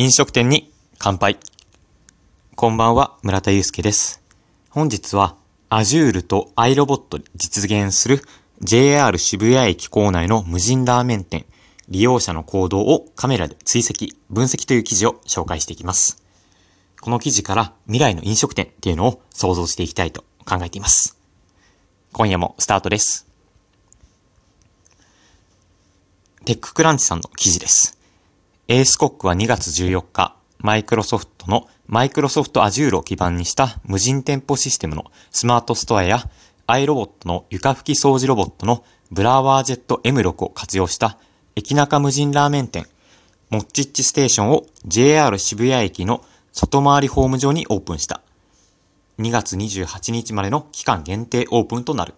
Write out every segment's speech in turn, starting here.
飲食店に乾杯。こんばんは、村田祐介です。本日は、Azure と iRobot で実現する JR 渋谷駅構内の無人ラーメン店、利用者の行動をカメラで追跡、分析という記事を紹介していきます。この記事から未来の飲食店っていうのを想像していきたいと考えています。今夜もスタートです。テッククランチさんの記事です。エースコックは2月14日、マイクロソフトのマイクロソフト Azure を基盤にした無人店舗システムのスマートストアや iRobot の床拭き掃除ロボットのブラワージェット M6 を活用した駅中無人ラーメン店、モッチッチステーションを JR 渋谷駅の外回りホーム上にオープンした。2月28日までの期間限定オープンとなる。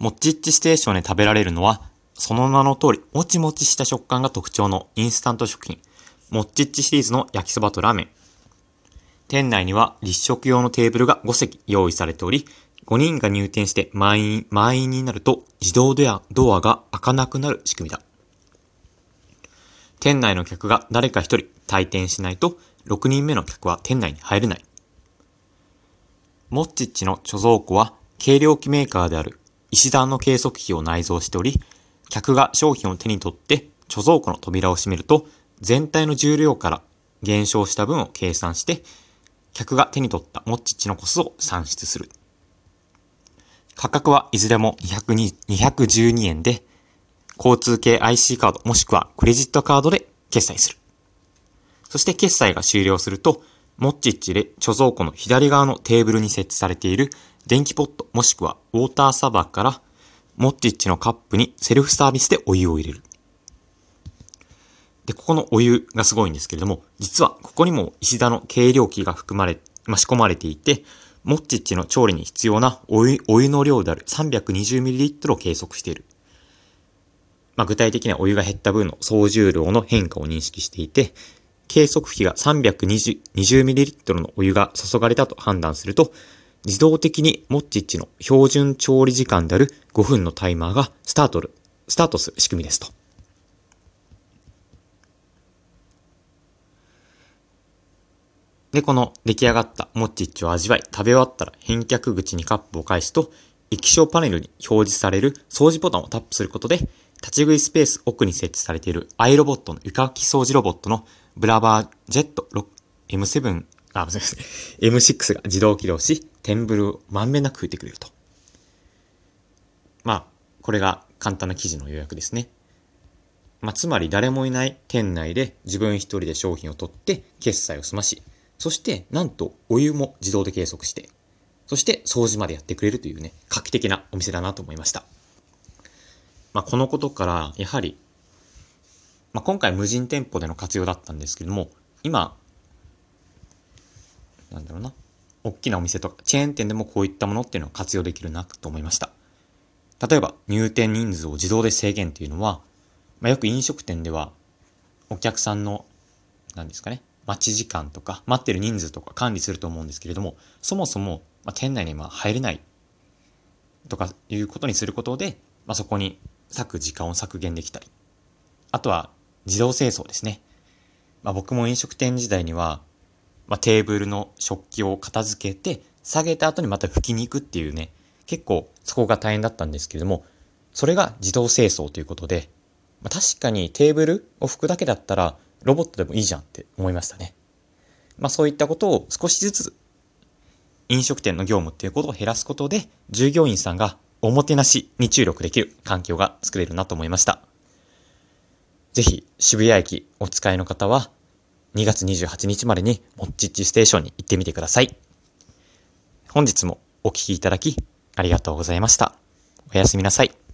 モッチッチステーションで食べられるのは、その名の通り、もちもちした食感が特徴のインスタント食品、モッチッチシリーズの焼きそばとラーメン。店内には立食用のテーブルが5席用意されており、5人が入店して満員、満員になると自動ドアドアが開かなくなる仕組みだ。店内の客が誰か一人退店しないと、6人目の客は店内に入れない。モッチッチの貯蔵庫は計量器メーカーである石段の計測器を内蔵しており、客が商品を手に取って貯蔵庫の扉を閉めると、全体の重量から減少した分を計算して、客が手に取ったモッチッチの個数を算出する。価格はいずれも212円で、交通系 IC カードもしくはクレジットカードで決済する。そして決済が終了すると、モッチッチで貯蔵庫の左側のテーブルに設置されている電気ポットもしくはウォーターサーバーからモッチッチのカップにセルフサービスでお湯を入れる。で、ここのお湯がすごいんですけれども、実はここにも石田の計量器が含まれ、まあ、仕込まれていて、モッチッチの調理に必要なお湯お湯の量である 320ml を計測している。まあ、具体的にはお湯が減った分の総重量の変化を認識していて、計測器が 320ml のお湯が注がれたと判断すると、自動的にモッチッチの標準調理時間である5分のタイマーがスタートる、スタートする仕組みですと。で、この出来上がったモッチッチを味わい、食べ終わったら返却口にカップを返すと、液晶パネルに表示される掃除ボタンをタップすることで、立ち食いスペース奥に設置されている iRobot の床拭き掃除ロボットのブラバージェット M7、あ、すみません。M6 が自動起動し、テンブルをまんべんなく拭いてくれると。まあ、これが簡単な記事の予約ですね。まあ、つまり誰もいない店内で自分一人で商品を取って決済を済まし、そしてなんとお湯も自動で計測して、そして掃除までやってくれるというね、画期的なお店だなと思いました。まあ、このことから、やはり、まあ、今回無人店舗での活用だったんですけども、今、なんだろうな、大きなお店とか、チェーン店でもこういったものっていうのを活用できるなと思いました。例えば、入店人数を自動で制限っていうのは、まあ、よく飲食店では、お客さんの、何ですかね、待ち時間とか、待ってる人数とか管理すると思うんですけれども、そもそも、まあ、店内にま入れないとかいうことにすることで、まあ、そこに割く時間を削減できたり。あとは、自動清掃ですね。まあ、僕も飲食店時代には、まあ、テーブルの食器を片付けて、下げた後にまた拭きに行くっていうね、結構そこが大変だったんですけれども、それが自動清掃ということで、まあ、確かにテーブルを拭くだけだったら、ロボットでもいいじゃんって思いましたね。まあそういったことを少しずつ飲食店の業務っていうことを減らすことで、従業員さんがおもてなしに注力できる環境が作れるなと思いました。ぜひ渋谷駅お使いの方は2月28日までにモッチッチステーションに行ってみてください。本日もお聴きいただきありがとうございました。おやすみなさい。